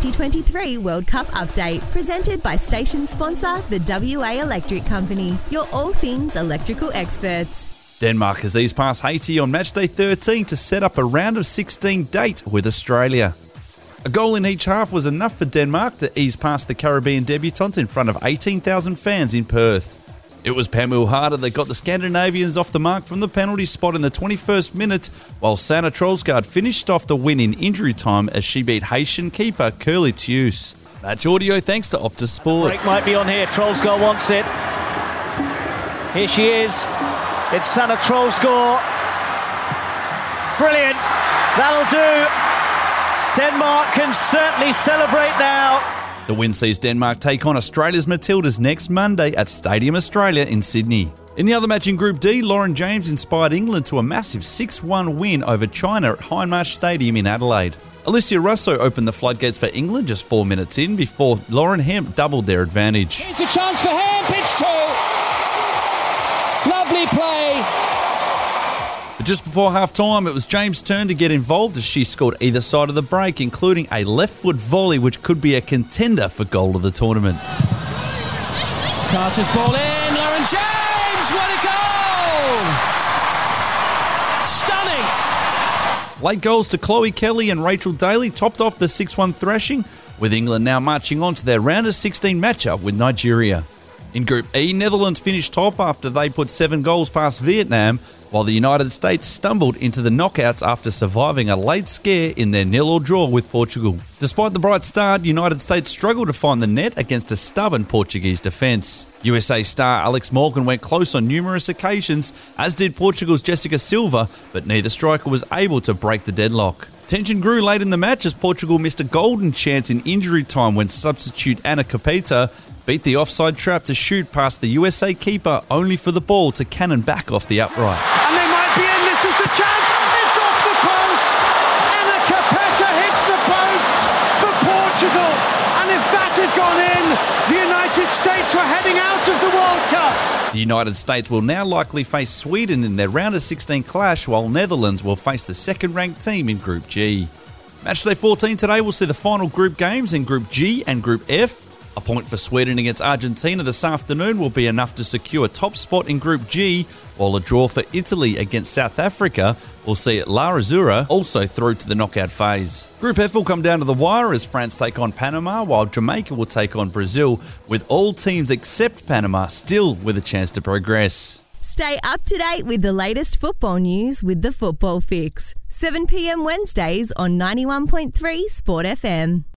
2023 World Cup update, presented by station sponsor, the WA Electric Company, your all things electrical experts. Denmark has eased past Haiti on matchday 13 to set up a round of 16 date with Australia. A goal in each half was enough for Denmark to ease past the Caribbean debutantes in front of 18,000 fans in Perth. It was Pernille Harder that got the Scandinavians off the mark from the penalty spot in the 21st minute, while Sanne Troelsgaard finished off the win in injury time as she beat Haitian keeper Kerly Théus. Match audio thanks to Optus Sport. Break might be on here. Troelsgaard wants it. Here she is. It's Sanne Troelsgaard. Brilliant. That'll do. Denmark can certainly celebrate now. The win sees Denmark take on Australia's Matildas next Monday at Stadium Australia in Sydney. In the other match in Group D, Lauren James inspired England to a massive 6 1 win over China at Hindmarsh Stadium in Adelaide. Alessia Russo opened the floodgates for England just four minutes in before Lauren Hemp doubled their advantage. Here's a chance for Hemp, it's two. Lovely play. Just before half time, it was James' turn to get involved as she scored either side of the break, including a left foot volley, which could be a contender for goal of the tournament. Carter's ball in, Lauren James, what a goal! Stunning! Late goals to Chloe Kelly and Rachel Daly topped off the 6 1 thrashing, with England now marching on to their round of 16 matchup with Nigeria. In Group E, Netherlands finished top after they put seven goals past Vietnam, while the United States stumbled into the knockouts after surviving a late scare in their nil or draw with Portugal. Despite the bright start, United States struggled to find the net against a stubborn Portuguese defence. USA star Alex Morgan went close on numerous occasions, as did Portugal's Jessica Silva, but neither striker was able to break the deadlock. Tension grew late in the match as Portugal missed a golden chance in injury time when substitute Ana Capeta beat the offside trap to shoot past the USA keeper only for the ball to cannon back off the upright. And they might be in, this is the chance, it's off the post! Ana Capeta hits the post for Portugal! And if that had gone in, the United States were heading out of the World Cup! The United States will now likely face Sweden in their round of 16 clash, while Netherlands will face the second ranked team in Group G. Matchday 14 today will see the final group games in Group G and Group F. A point for Sweden against Argentina this afternoon will be enough to secure top spot in Group G, while a draw for Italy against South Africa will see La Azzurra also through to the knockout phase. Group F will come down to the wire as France take on Panama, while Jamaica will take on Brazil, with all teams except Panama still with a chance to progress. Stay up to date with the latest football news with the Football Fix. 7 p.m. Wednesdays on 91.3 Sport FM.